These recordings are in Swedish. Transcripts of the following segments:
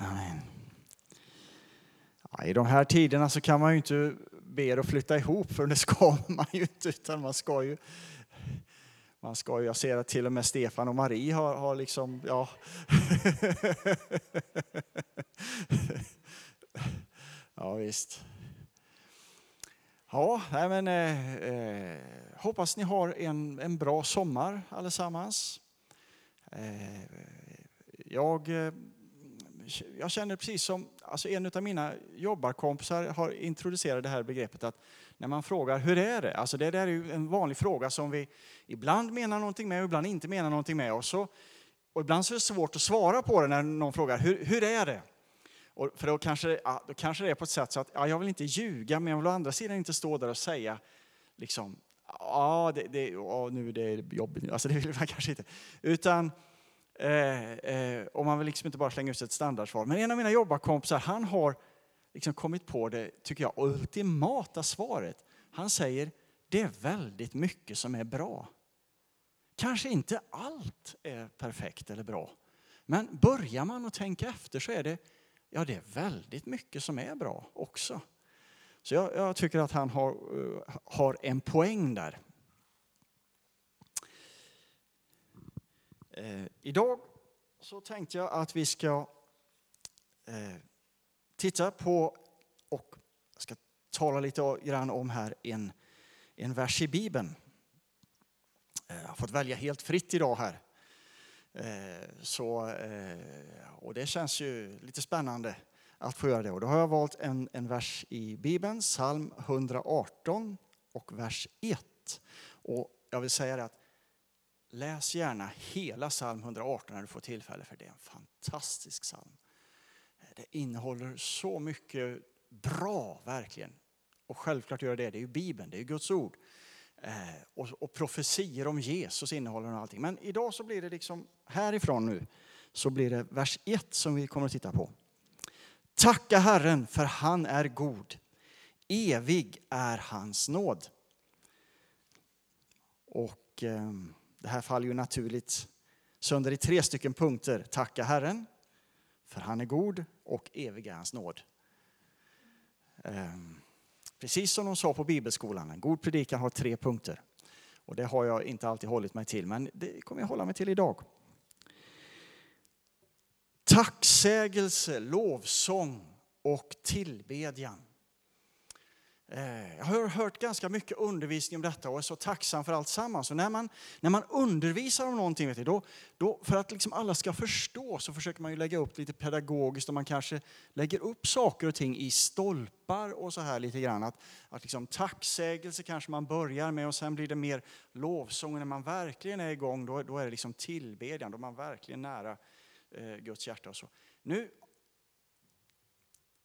Amen. Ja, I de här tiderna så kan man ju inte be att flytta ihop, för det ska man ju inte, utan man ska ju man ska ju, jag ser att till och med Stefan och Marie har, har liksom, ja. ja visst. Ja, nej men, eh, eh, hoppas ni har en, en bra sommar allesammans. Eh, jag, eh, jag känner precis som alltså en av mina jobbarkompisar har introducerat det här begreppet att när man frågar hur är det? Alltså det där är ju en vanlig fråga som vi ibland menar någonting med och ibland inte menar någonting med. Och, så, och ibland så är det svårt att svara på det när någon frågar hur, hur är det? Och för då kanske, ja, då kanske det är på ett sätt så att ja, jag vill inte ljuga men jag vill å andra sidan inte stå där och säga liksom ja, det, det, ja nu är det jobbigt. Alltså det vill man kanske inte. Utan Eh, eh, och man vill liksom inte bara slänga ut ett standardsvar. Men en av mina jobbarkompisar, han har liksom kommit på det, tycker jag, ultimata svaret. Han säger, det är väldigt mycket som är bra. Kanske inte allt är perfekt eller bra. Men börjar man att tänka efter så är det, ja det är väldigt mycket som är bra också. Så jag, jag tycker att han har, eh, har en poäng där. Eh, idag så tänkte jag att vi ska eh, titta på och jag ska tala lite grann om här en, en vers i Bibeln. Eh, jag har fått välja helt fritt idag här. Eh, så, eh, och det känns ju lite spännande att få göra det. Och då har jag valt en, en vers i Bibeln, psalm 118 och vers 1. Och jag vill säga att Läs gärna hela psalm 118 när du får tillfälle, för det är en fantastisk psalm. Det innehåller så mycket bra, verkligen. Och självklart gör det, det är ju Bibeln, det är Guds ord. Eh, och, och profetier om Jesus innehåller den allting. Men idag så blir det liksom härifrån nu, så blir det vers 1 som vi kommer att titta på. Tacka Herren för han är god. Evig är hans nåd. Och... Eh, det här faller ju naturligt sönder i tre stycken punkter. Tacka Herren, för han är god och evig är hans nåd. Ehm, precis som de sa på bibelskolan, en god predikan har tre punkter. Och det har jag inte alltid hållit mig till, men det kommer jag hålla mig till idag. Tacksägelse, lovsång och tillbedjan. Eh, jag har hört ganska mycket undervisning om detta och är så tacksam för allt samman. Så när man, när man undervisar om någonting, vet du, då, då, för att liksom alla ska förstå så försöker man ju lägga upp lite pedagogiskt och man kanske lägger upp saker och ting i stolpar och så här lite grann. Att, att liksom tacksägelse kanske man börjar med och sen blir det mer lovsång. När man verkligen är igång då, då är det liksom tillbedjan, då är man verkligen nära eh, Guds hjärta. Och så. Nu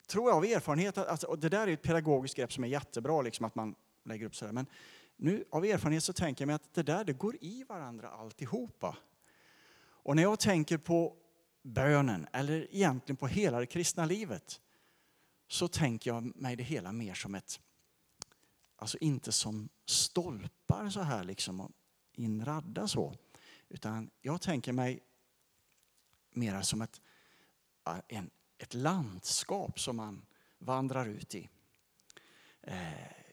tror jag av erfarenhet, att, alltså, och det där är ett pedagogiskt grepp som är jättebra, liksom att man lägger upp sådär. Men nu av erfarenhet så tänker jag mig att det där det går i varandra alltihopa. Och när jag tänker på bönen, eller egentligen på hela det kristna livet, så tänker jag mig det hela mer som ett, alltså inte som stolpar så här liksom inradda så, utan jag tänker mig mera som ett, en, ett landskap som man vandrar ut i. Eh,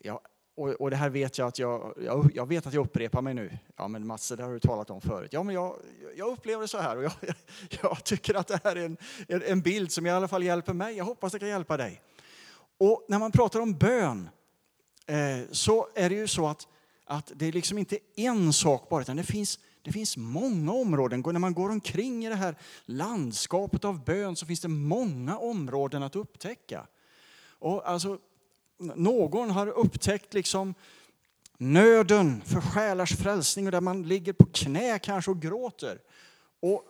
ja, och, och, det här vet jag att jag, jag, jag, vet att jag upprepar mig nu. Ja men Mats, det har du talat om förut. Ja men jag, jag upplever det så här och jag, jag tycker att det här är en, en bild som i alla fall hjälper mig. Jag hoppas det kan hjälpa dig. Och när man pratar om bön eh, så är det ju så att, att det är liksom inte en sak bara utan det finns det finns många områden. När man går omkring i det här landskapet av bön så finns det många områden att upptäcka. Och alltså, någon har upptäckt liksom nöden för själars frälsning och där man ligger på knä kanske och gråter. Och,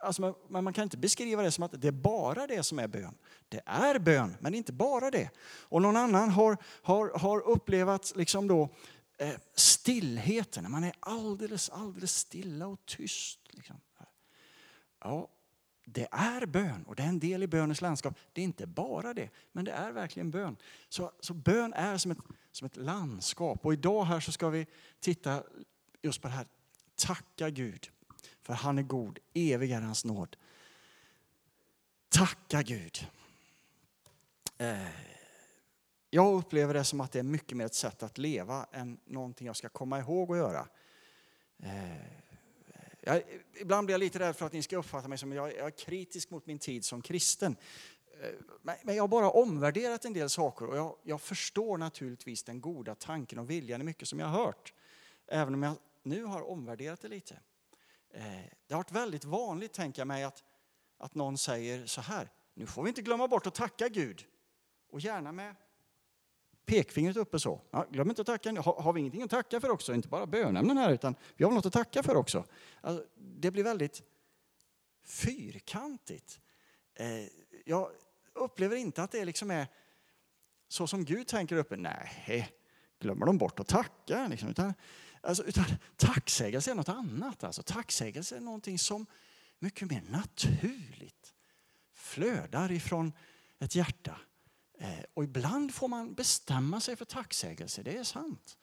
alltså, men man kan inte beskriva det som att det är bara det som är bön. Det är bön, men inte bara det. Och någon annan har, har, har upplevt liksom då Eh, Eh, stillheten, när man är alldeles, alldeles stilla och tyst. Liksom. Ja, det är bön och det är en del i bönens landskap. Det är inte bara det, men det är verkligen bön. Så, så bön är som ett, som ett landskap. Och idag här så ska vi titta just på det här. Tacka Gud, för han är god, evig är hans nåd. Tacka Gud. Eh, jag upplever det som att det är mycket mer ett sätt att leva än någonting jag ska komma ihåg att göra. Eh, jag, ibland blir jag lite rädd för att ni ska uppfatta mig som jag är kritisk mot min tid som kristen. Eh, men jag har bara omvärderat en del saker och jag, jag, förstår naturligtvis den goda tanken och viljan i mycket som jag har hört. Även om jag nu har omvärderat det lite. Eh, det har varit väldigt vanligt, tänker jag mig, att, att någon säger så här. Nu får vi inte glömma bort att tacka Gud. Och gärna med pekfingret uppe så. Ja, glöm inte att tacka. Har, har, vi ingenting att tacka för också? Inte bara bönämnen här, utan vi har något att tacka för också. Alltså, det blir väldigt fyrkantigt. Eh, jag upplever inte att det liksom är så som Gud tänker uppe. Nej, glömmer de bort att tacka? Liksom, utan, alltså, utan tacksägelse är något annat. Alltså, tacksägelse är någonting som mycket mer naturligt flödar ifrån ett hjärta. Eh, och ibland får man bestämma sig för tacksägelse, det är sant.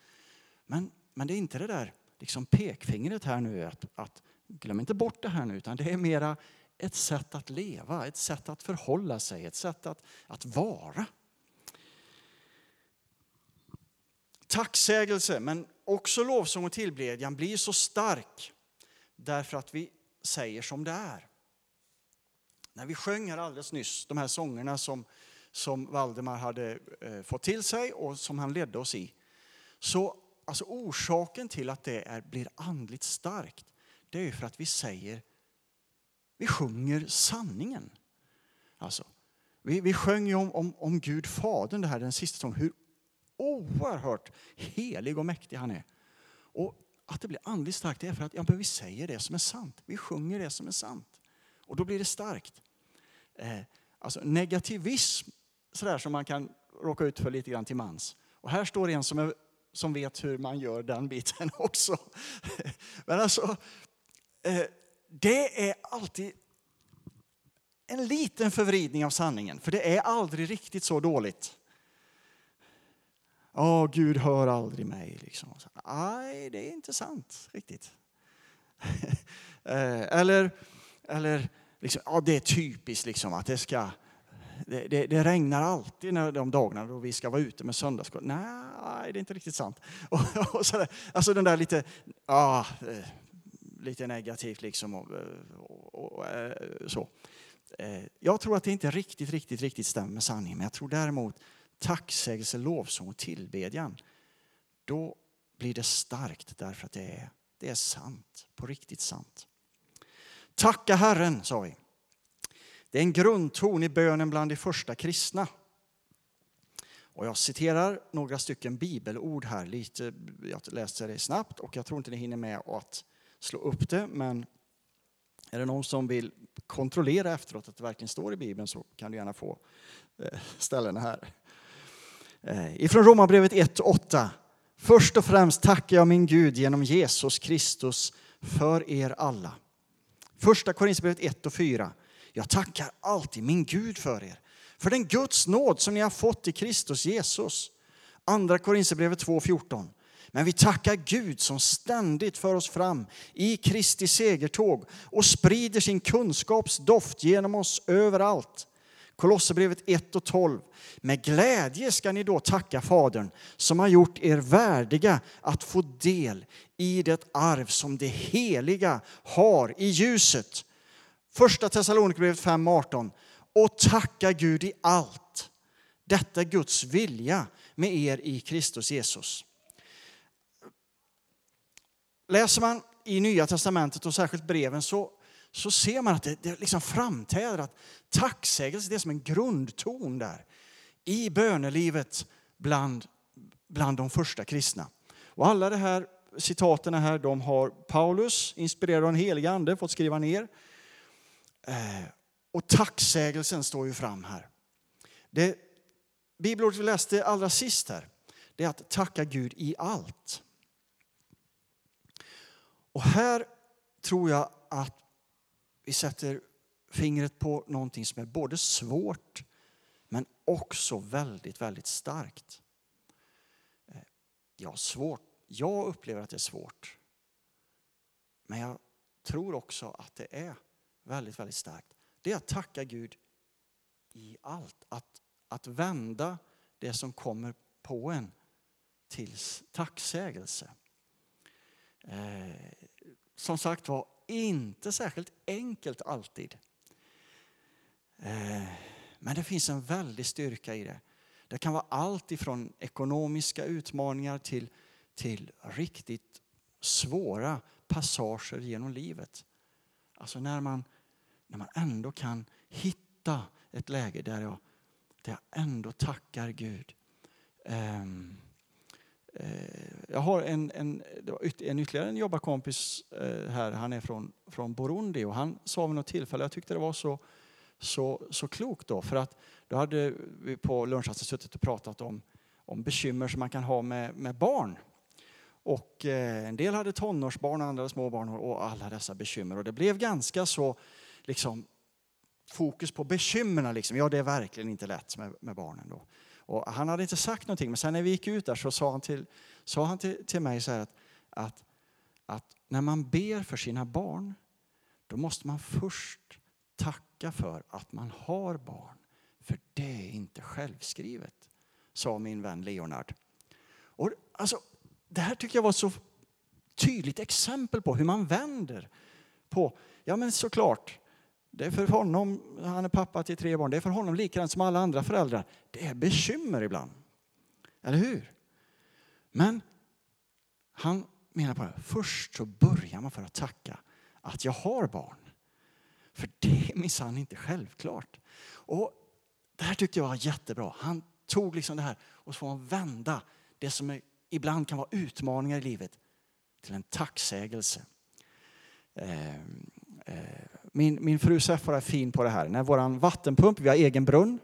Men, men det är inte det där liksom pekfingret här nu, att, att glöm inte bort det här nu, utan det är mera ett sätt att leva, ett sätt att förhålla sig, ett sätt att, att vara. Tacksägelse, men också lovsång och tillbedjan blir så stark därför att vi säger som det är. När vi sjöng här alldeles nyss, de här sångerna som, som Valdemar hade eh, fått till sig och som han ledde oss i. Så alltså orsaken till att det är, blir andligt starkt, det är ju för att vi säger vi sjunger sanningen. Alltså, vi, vi sjöng ju om, om, om Gud Fadern, det här den sista sången, hur oerhört helig och mäktig han är. Och att det blir andligt starkt är för att ja, vi säger det som är sant. Vi sjunger det som är sant. Och då blir det starkt. Eh, alltså negativism, sådär som man kan råka ut för lite grann till mans. Och här står en som, är, som vet hur man gör den biten också. Men alltså, eh, det är alltid en liten förvridning av sanningen, för det är aldrig riktigt så dåligt. Ja, oh, Gud hör aldrig mig. Liksom. Nej, det är inte sant riktigt. Eh, eller, eller liksom, ja, det är typiskt liksom, att det ska... Det, det, det, regnar alltid när de dagarna då vi ska vara ute med söndagsskola. Nej, det är inte riktigt sant. Och, och så där, alltså den där lite... Ah, lite negativt liksom. Och, och, och, eh, så. Eh, jag tror att det inte riktigt, riktigt, riktigt stämmer med sanningen. Men jag tror däremot tacksägelse, lovsång och tillbedjan. Då blir det starkt därför att det är, det är sant. På riktigt sant. Tacka Herren, sa vi. Det är en grundton i bönen bland de första kristna. Och jag citerar några stycken bibelord här. Lite, jag läser det snabbt och jag tror inte ni hinner med att slå upp det, men är det någon som vill kontrollera efteråt att det verkligen står i Bibeln så kan du gärna få eh, ställena här. Eh, ifrån Romarbrevet 1.8. Först och främst tackar jag min Gud genom Jesus Kristus för er alla. Första Korinthierbrevet 1 och 4. Jag tackar alltid min Gud för er, för den Guds nåd som ni har fått i Kristus Jesus. Andra Korinthierbrevet 2.14. Men vi tackar Gud som ständigt för oss fram i Kristi segertåg och sprider sin kunskapsdoft genom oss överallt. Kolosserbrevet 1 och 12. Med glädje ska ni då tacka Fadern som har gjort er värdiga att få del i det arv som det heliga har i ljuset. Första Thessalonikerbrevet 5.18. Och tacka Gud i allt. Detta är Guds vilja med er i Kristus Jesus. Läser man i Nya Testamentet och särskilt breven så, så ser man att det, det liksom framträder att tacksägelse det är som en grundton där i bönelivet bland, bland de första kristna. Och alla de här citaten här, de har Paulus, inspirerad av den helige Ande, fått skriva ner. Eh, och tacksägelsen står ju fram här. Det bibelordet vi läste allra sist här, det är att tacka Gud i allt. Och här tror jag att vi sätter fingret på någonting som är både svårt men också väldigt, väldigt starkt. Eh, ja, svårt. Jag upplever att det är svårt. Men jag tror också att det är väldigt, väldigt starkt. Det är att tacka Gud i allt. Att, att vända det som kommer på en till tacksägelse. Eh, som sagt var, inte särskilt enkelt alltid. Eh, men det finns en väldig styrka i det. Det kan vara allt ifrån ekonomiska utmaningar till, till riktigt svåra passager genom livet. Alltså när man, när man ändå kan hitta ett läge där jag, där jag ändå tackar Gud. Um, jag har en, en, en ytterligare en jobbarkompis uh, här, han är från, från Burundi och han sa vid något tillfälle, jag tyckte det var så, så, så klokt då, för att då hade vi på lunchrasten suttit och pratat om, om bekymmer som man kan ha med, med barn. Och eh, en del hade tonårsbarn, andra småbarn och alla dessa bekymmer. Och det blev ganska så liksom, fokus på bekymren. Liksom. Ja, det är verkligen inte lätt med, med barnen. Då. Och han hade inte sagt någonting, men sen när vi gick ut där så sa han till, sa han till, till mig så att, att, att när man ber för sina barn, då måste man först tacka för att man har barn. För det är inte självskrivet, sa min vän Leonard. Och alltså, det här tycker jag var ett så tydligt exempel på hur man vänder på, ja men såklart, det är för honom, han är pappa till tre barn, det är för honom likadant som alla andra föräldrar. Det är bekymmer ibland. Eller hur? Men han menar på det, först så börjar man för att tacka att jag har barn. För det är minsann inte självklart. Och det här tyckte jag var jättebra. Han tog liksom det här och så får man vända det som är ibland kan vara utmaningar i livet till en tacksägelse. Eh, eh, min, min fru Seffar är fin på det här. När vår vattenpump, vi har egen brunn,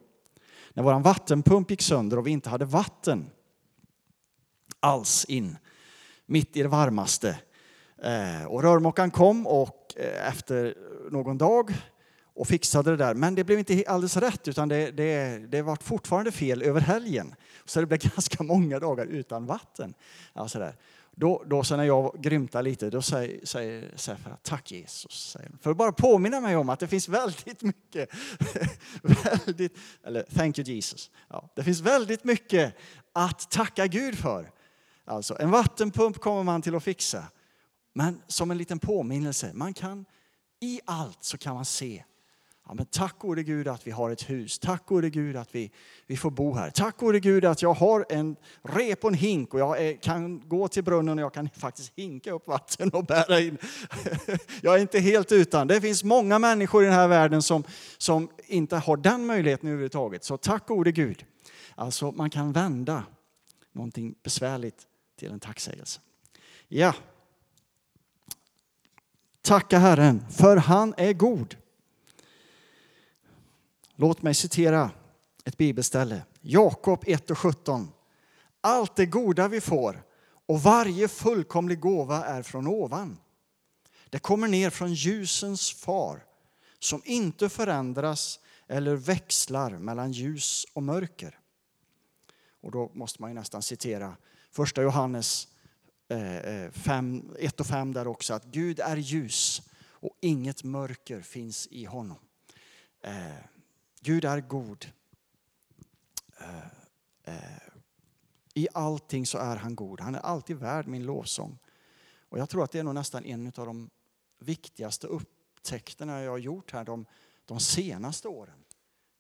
när vår vattenpump gick sönder och vi inte hade vatten alls in, mitt i det varmaste. Eh, och rörmokaren kom och eh, efter någon dag och fixade det där. Men det blev inte alldeles rätt utan det, det, det var fortfarande fel över helgen. Så det blev ganska många dagar utan vatten. Alltså där. Då, då så när jag grymtar lite, då säger, säger Sefra, tack Jesus. Säger För att bara påminna mig om att det finns väldigt mycket, väldigt, eller thank you Jesus. Ja, det finns väldigt mycket att tacka Gud för. Alltså en vattenpump kommer man till att fixa. Men som en liten påminnelse, man kan i allt så kan man se Ja, men tack gode Gud att vi har ett hus. Tack gode Gud att vi, vi får bo här. Tack gode Gud att jag har en rep och en hink och jag är, kan gå till brunnen och jag kan faktiskt hinka upp vatten och bära in. jag är inte helt utan. Det finns många människor i den här världen som, som inte har den möjligheten överhuvudtaget. Så tack gode Gud. Alltså man kan vända någonting besvärligt till en tacksägelse. Ja. Tacka Herren, för han är god. Låt mig citera ett bibelställe. Jakob 1 och 17. Allt det goda vi får och varje fullkomlig gåva är från ovan. Det kommer ner från ljusens far som inte förändras eller växlar mellan ljus och mörker. Och då måste man ju nästan citera första Johannes eh, eh, 5, 1 och 5 där också att Gud är ljus och inget mörker finns i honom. Eh, Gud är god. Eh, eh, I allting så är han god. Han är alltid värd min lovsång. Och jag tror att det är nog nästan en av de viktigaste upptäckterna jag har gjort här de, de senaste åren.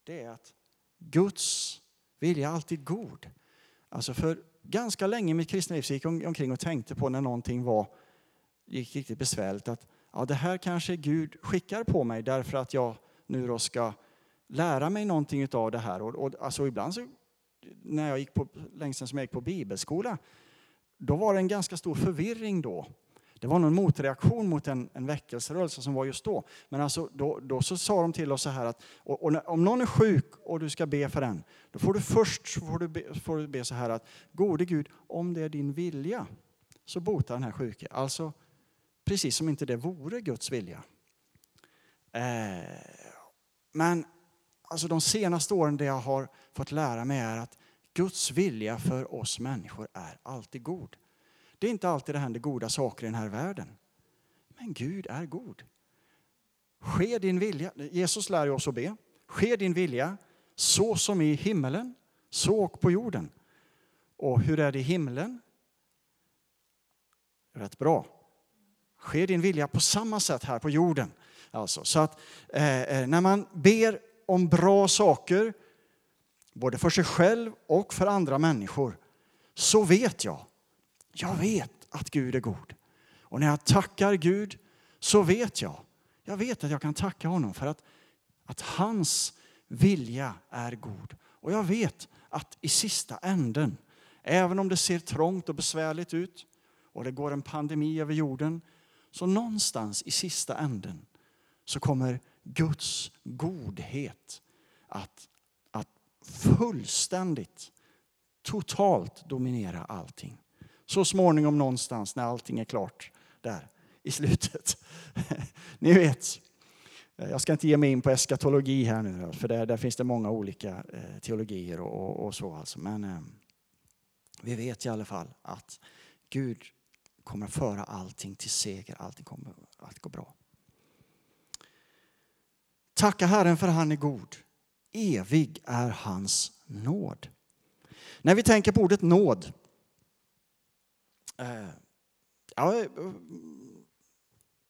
Det är att Guds vilja är alltid god. Alltså för ganska länge i mitt kristna liv gick jag omkring och tänkte på när någonting var, gick riktigt besvärligt att ja, det här kanske Gud skickar på mig därför att jag nu då ska lära mig någonting av det här. Och, och, alltså ibland så, när jag gick på, länge som jag gick på bibelskola, då var det en ganska stor förvirring då. Det var någon motreaktion mot en, en väckelserörelse som var just då. Men alltså, då, då så sa de till oss så här att och, och när, om någon är sjuk och du ska be för den, då får du först får du be, får du be så här att gode Gud, om det är din vilja så bota den här sjuke. Alltså precis som inte det vore Guds vilja. Eh, men alltså de senaste åren det jag har fått lära mig är att Guds vilja för oss människor är alltid god. Det är inte alltid det händer goda saker i den här världen. Men Gud är god. Ske din vilja. Jesus lär oss att be. Ske din vilja så som i himmelen, så och på jorden. Och hur är det i himlen? Rätt bra. Ske din vilja på samma sätt här på jorden. Alltså, så att eh, eh när man ber om bra saker, både för sig själv och för andra människor, så vet jag, jag vet att Gud är god. Och när jag tackar Gud så vet jag, jag vet att jag kan tacka honom för att, att hans vilja är god. Och jag vet att i sista änden, även om det ser trångt och besvärligt ut och det går en pandemi över jorden, så någonstans i sista änden så kommer Guds godhet att, att fullständigt, totalt dominera allting. Så småningom någonstans när allting är klart där i slutet. Ni vet, eh, jag ska inte ge mig in på eskatologi här nu, för där, där finns det många olika eh, teologier och, och, och, så. Alltså. Men eh, vi vet i alla fall att Gud kommer att föra allting till seger, allting kommer att gå bra. Tacka Herren för han är god. Evig är hans nåd. När vi tänker på ordet nåd. Eh, ja, eh,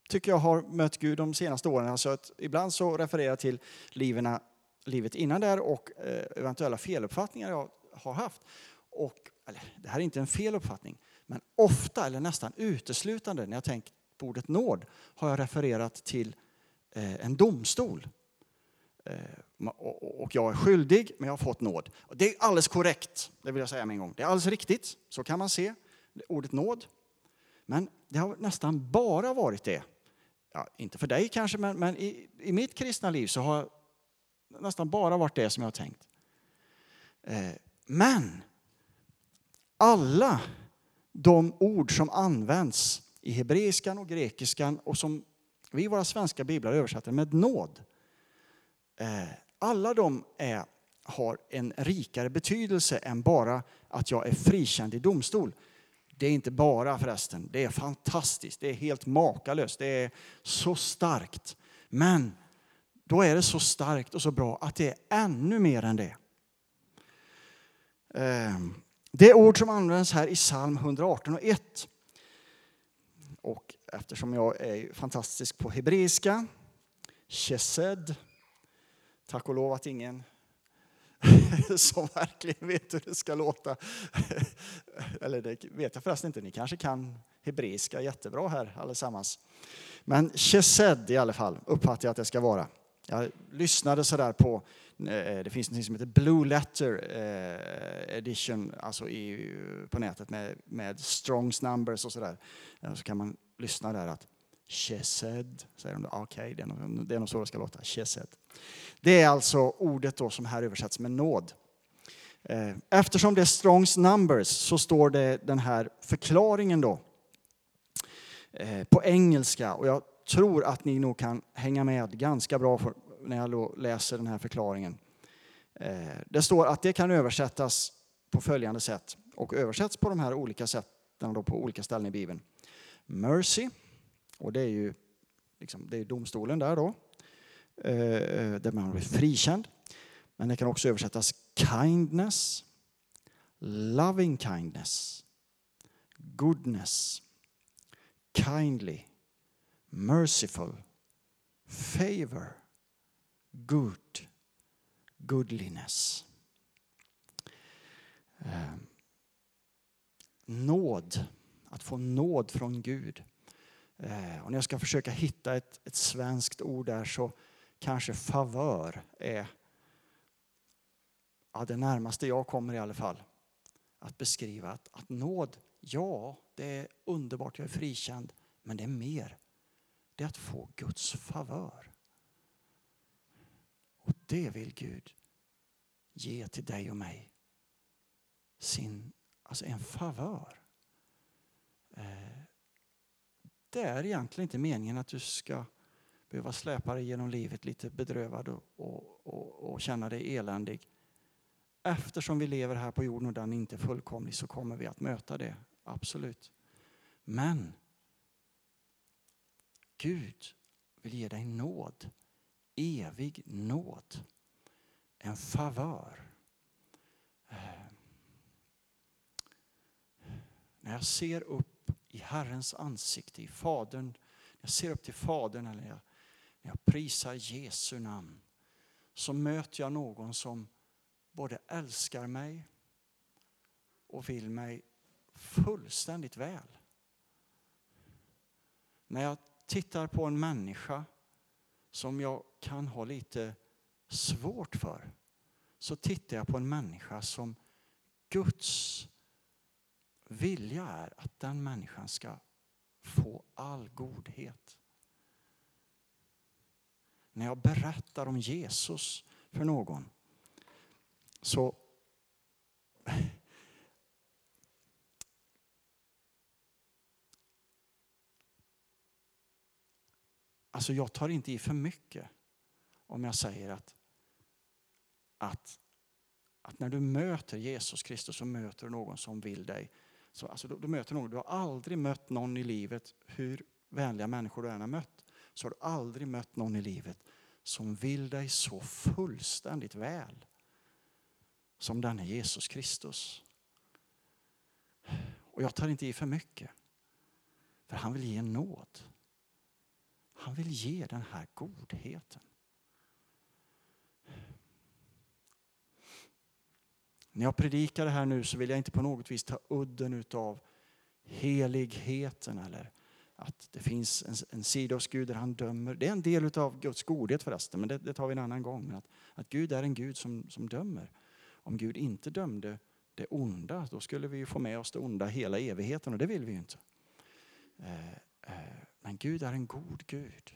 tycker jag har mött Gud de senaste åren. Alltså att ibland så refererar jag till livena, livet innan där och eh, eventuella feluppfattningar jag har haft. Och, eller, det här är inte en feluppfattning, men ofta eller nästan uteslutande när jag tänkt på ordet nåd har jag refererat till eh, en domstol. Eh, och jag är skyldig, men jag har fått nåd. Det är alldeles korrekt, det vill jag säga med en gång. Det är alldeles riktigt, så kan man se ordet nåd. Men det har nästan bara varit det. Ja, inte för dig kanske, men, men i, i mitt kristna liv så har nästan bara varit det som jag har tänkt. Eh, men alla de ord som används i hebreiskan och grekiskan och som vi i våra svenska biblar översätter med nåd. Eh, alla de är, har en rikare betydelse än bara att jag är frikänd i domstol. Det är inte bara förresten, det är fantastiskt, det är helt makalöst, det är så starkt. Men då är det så starkt och så bra att det är ännu mer än det. Eh, det ord som används här i psalm 118 och 1. Och eftersom jag är fantastisk på hebreiska, chesed, tack och lov att ingen som verkligen vet hur det ska låta. Eller det vet jag förresten inte, ni kanske kan hebreiska jättebra här allesammans. Men chesed i alla fall uppfattar jag att det ska vara. Jag lyssnade sådär på, eh, det finns något som heter Blue Letter eh, Edition alltså i, på nätet med, med Strongs numbers och sådär. Eh, så kan man lyssna där att Chesed, säger de. Ah, okej, okay, det, är nog, det är nog så det ska låta. Chesed. Det är alltså ordet då som här översätts med nåd. Eh, eftersom det är Strongs numbers så står det den här förklaringen då eh, på engelska och jag tror att ni nog kan hänga med ganska bra när jag läser den här förklaringen. Eh, det står att det kan översättas på följande sätt och översätts på de här olika sätten då på olika ställen i Bibeln. Mercy, och det är ju liksom, det är domstolen där då, eh, eh, där man blir frikänd. Men det kan också översättas kindness, loving kindness, goodness, kindly, merciful, favor, good, goodliness. Eh, nåd, att få nåd från Gud. Eh, och när jag ska försöka hitta ett, ett svenskt ord där så kanske favör är ja, det närmaste jag kommer i alla fall. Att beskriva att, att nåd, ja, det är underbart, jag är frikänd, men det är mer. Det är att få Guds favör. Och det vill Gud ge till dig och mig. Sin, alltså en favör. Eh, det är egentligen inte meningen att du ska behöva släpa dig genom livet lite bedrövad och, och, och, och känna dig eländig. Eftersom vi lever här på jorden och den inte är fullkomlig så kommer vi att möta det, absolut. Men Gud vill ge dig nåd, evig nåd. en favör. Eh, När jag ser upp i Herrens ansikte, i Fadern, när jag ser upp till Fadern eller jag, när jag prisar Jesu namn, så möter jag någon som både älskar mig och vill mig fullständigt väl. När jag tittar på en människa som jag kan ha lite svårt för så tittar jag på en människa som Guds vilja är att den människan ska få all godhet. När jag berättar om Jesus för någon så Alltså jag tar inte i för mycket om jag säger att, att, att när du möter Jesus Kristus så möter du någon som vill dig. Så, alltså, du, du möter någon, du har aldrig mött någon i livet, hur vänliga människor du än har mött, så har du aldrig mött någon i livet som vill dig så fullständigt väl som denne Jesus Kristus. Och jag tar inte i för mycket. För han vill ge nåd. Han vill ge den här godheten. När jag predikar det här nu så vill jag inte på något vis ta udden av heligheten eller att det finns en, en sida hos Gud där han dömer. Det är en del av Guds godhet förresten, men det, det tar vi en annan gång. Men att, att Gud är en Gud som, som dömer. Om Gud inte dömde det onda, då skulle vi få med oss det onda hela evigheten och det vill vi ju inte. Eh, eh, men Gud är en god Gud.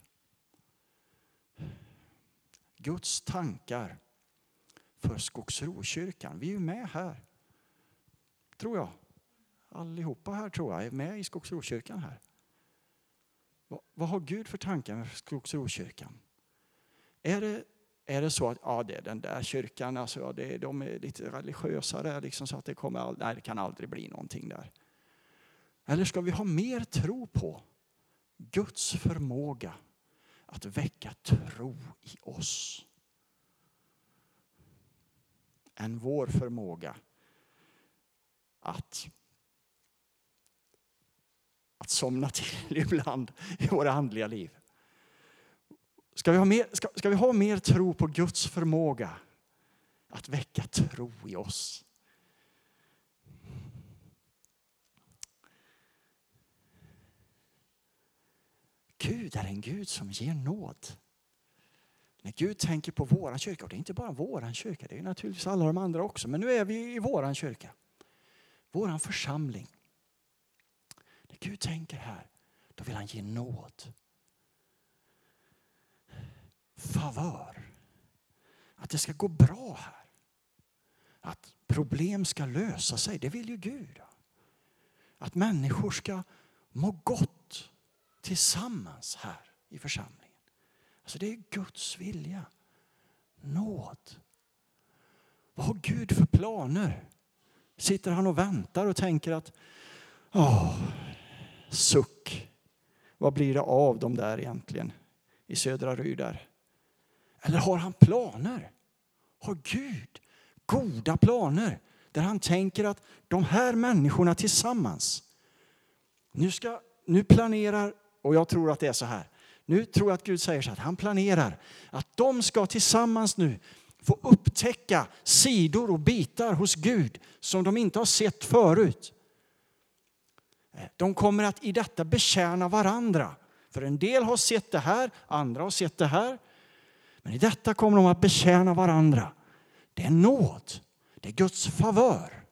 Guds tankar för Skogsrokyrkan. Vi är ju med här. Tror jag. Allihopa här tror jag är med i Skogsrokyrkan här. Vad, vad har Gud för tankar med Skogsrokyrkan? Är det, är det så att ja, det är den där kyrkan, alltså, ja, det, de är lite religiösa där, liksom, så att det, kommer all, nej, det kan aldrig bli någonting där. Eller ska vi ha mer tro på Guds förmåga att väcka tro i oss än vår förmåga att, att somna till ibland i våra andliga liv. Ska vi, ha mer, ska, ska vi ha mer tro på Guds förmåga att väcka tro i oss? Gud är en Gud som ger nåd. När Gud tänker på våran kyrka, och det är inte bara våran kyrka, det är naturligtvis alla de andra också, men nu är vi i våran kyrka. Våran församling. När Gud tänker här, då vill han ge nåd. Favör. Att det ska gå bra här. Att problem ska lösa sig, det vill ju Gud. Att människor ska må gott tillsammans här i församlingen. Alltså det är Guds vilja. Nåd. Vad har Gud för planer? Sitter han och väntar och tänker att åh, suck. Vad blir det av dem där egentligen i södra Rydar? Eller har han planer? Har Gud goda planer där han tänker att de här människorna tillsammans, nu, ska, nu planerar, och jag tror att det är så här, nu tror jag att Gud säger så att han planerar att de ska tillsammans nu få upptäcka sidor och bitar hos Gud som de inte har sett förut. De kommer att i detta betjäna varandra. För en del har sett det här, andra har sett det här. Men i detta kommer de att betjäna varandra. Det är nåd, det är Guds favör.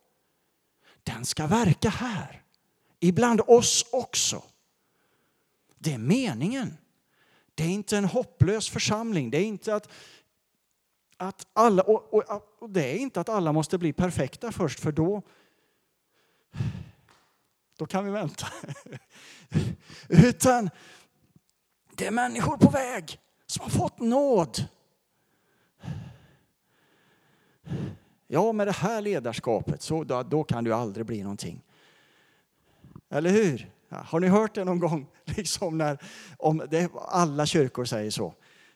Den ska verka här, ibland oss också. Det är meningen. Det är inte en hopplös församling. Det är inte att, att alla, och, och, och, det är inte att alla måste bli perfekta först för då, då kan vi vänta. Utan det är människor på väg som har fått nåd. Ja, med det här ledarskapet så då, då kan du aldrig bli någonting. Eller hur? Har ni hört det någon gång? Liksom när, om det, alla kyrkor säger så.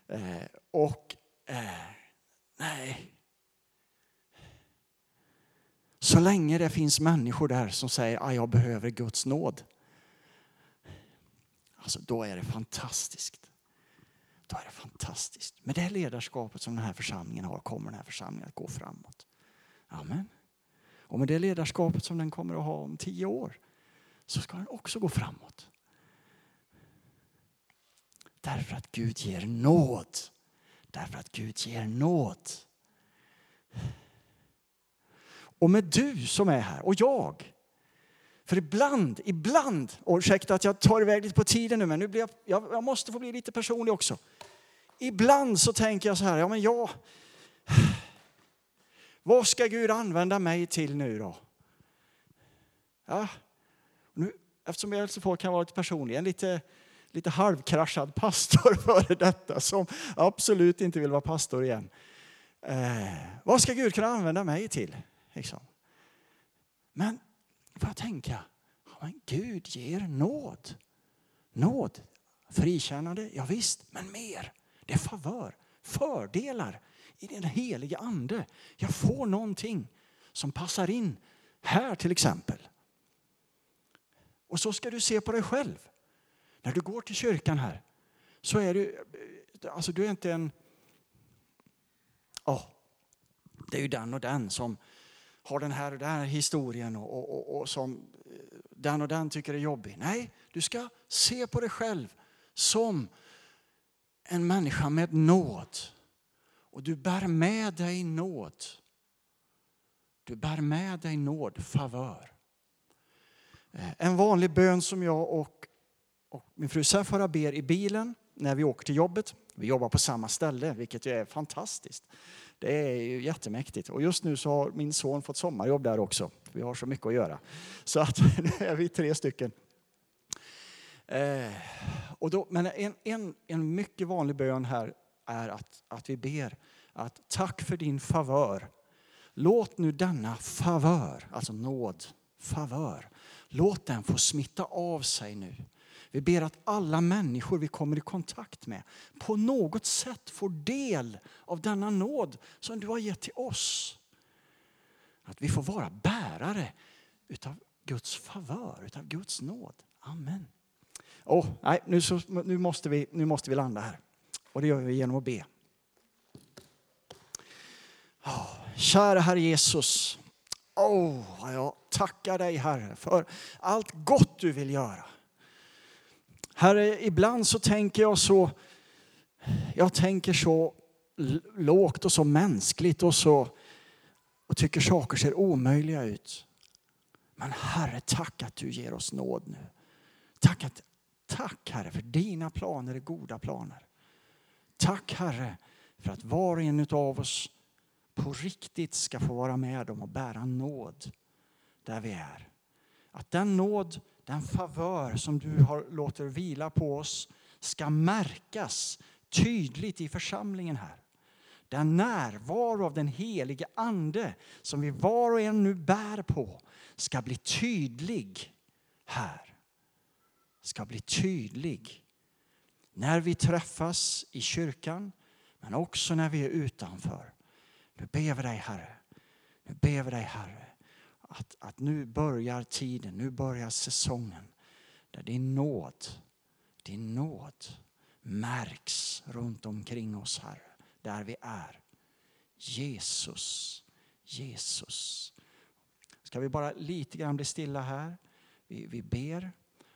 Eh, och eh, nej, så länge det finns människor där som säger att jag behöver Guds nåd. Alltså då är det fantastiskt. Då är det fantastiskt. Med det ledarskapet som den här församlingen har kommer den här församlingen att gå framåt. Amen. Och med det ledarskapet som den kommer att ha om tio år så ska den också gå framåt. Därför att Gud ger nåd. Därför att Gud ger nåd. Och med du som är här och jag. För ibland, ibland, och ursäkta att jag tar iväg lite på tiden nu men nu blir jag, jag, jag måste få bli lite personlig också. Ibland så tänker jag så här, ja men jag, vad ska Gud använda mig till nu då? Ja, eftersom jag så kan vara lite personlig, en lite, lite halvkraschad pastor före detta som absolut inte vill vara pastor igen. Eh, vad ska Gud kunna använda mig till? Liksom. Men får jag tänka, ja, men Gud ger nåd. Nåd, frikännande, ja visst, men mer. Det är favör, fördelar i den heliga ande. Jag får någonting som passar in här till exempel. Och så ska du se på dig själv. När du går till kyrkan här så är du, alltså du är inte en, oh, det är ju den och den som har den här och den här historien och, och, och, och som eh, den och den tycker är jobbig. Nej, du ska se på dig själv som en människa med nåd. Och du bär med dig nåd. Du bär med dig nåd, favör. Eh, en vanlig bön som jag och, och min fru Safara ber i bilen när vi åker till jobbet. Vi jobbar på samma ställe, vilket är fantastiskt. Det är ju jättemäktigt. Och just nu så har min son fått sommarjobb där också. Vi har så mycket att göra. Så att nu är vi tre stycken. Eh, och då, men en, en, en mycket vanlig bön här är att, att vi ber att tack för din favör. Låt nu denna favör, alltså nåd, favör, låt den få smitta av sig nu. Vi ber att alla människor vi kommer i kontakt med på något sätt får del av denna nåd som du har gett till oss. Att vi får vara bärare utav Guds favör, utav Guds nåd. Amen. Oh, nej, nu, så, nu, måste vi, nu måste vi landa här. Och det gör vi genom att be. Oh, kära Herre Jesus. Oh, jag tackar dig Herre för allt gott du vill göra. Herre, ibland så tänker jag så, jag tänker så lågt och så mänskligt och så och tycker saker ser omöjliga ut. Men Herre, tack att du ger oss nåd nu. Tack, att, tack Herre för dina planer är goda planer. Tack Herre för att var och en av oss på riktigt ska få vara med om att bära nåd där vi är. Att den nåd, den favör som du har låter vila på oss ska märkas tydligt i församlingen här. Den närvaro av den helige Ande som vi var och en nu bär på ska bli tydlig här. Ska bli tydlig när vi träffas i kyrkan men också när vi är utanför. Nu ber vi dig Herre, nu ber vi dig Herre att, att nu börjar tiden, nu börjar säsongen där din nåd, din nåd märks runt omkring oss Herre, där vi är. Jesus, Jesus. Ska vi bara lite grann bli stilla här? Vi, vi ber.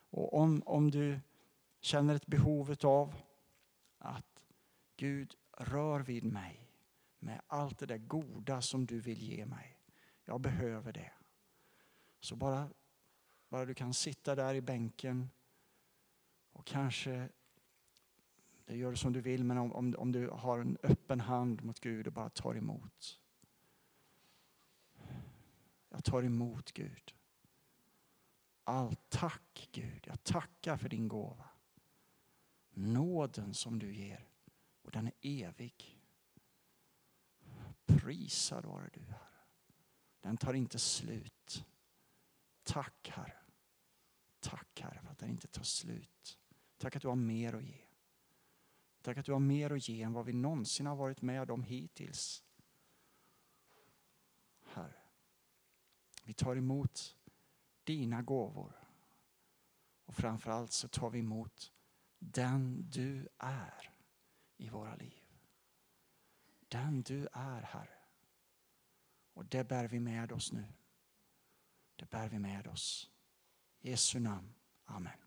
Och om, om du känner ett behov av att Gud rör vid mig med allt det där goda som du vill ge mig. Jag behöver det. Så bara, bara du kan sitta där i bänken och kanske, det gör du som du vill, men om, om, om du har en öppen hand mot Gud och bara tar emot. Jag tar emot Gud. Allt tack Gud, jag tackar för din gåva. Nåden som du ger och den är evig. Prisad vare du Herre. Den tar inte slut. Tack Herre. Tack Herre för att den inte tar slut. Tack att du har mer att ge. Tack att du har mer att ge än vad vi någonsin har varit med om hittills. Herre. Vi tar emot dina gåvor. Och framförallt så tar vi emot den du är i våra liv. Den du är, Herre. Och det bär vi med oss nu. Det bär vi med oss. I Jesu namn. Amen.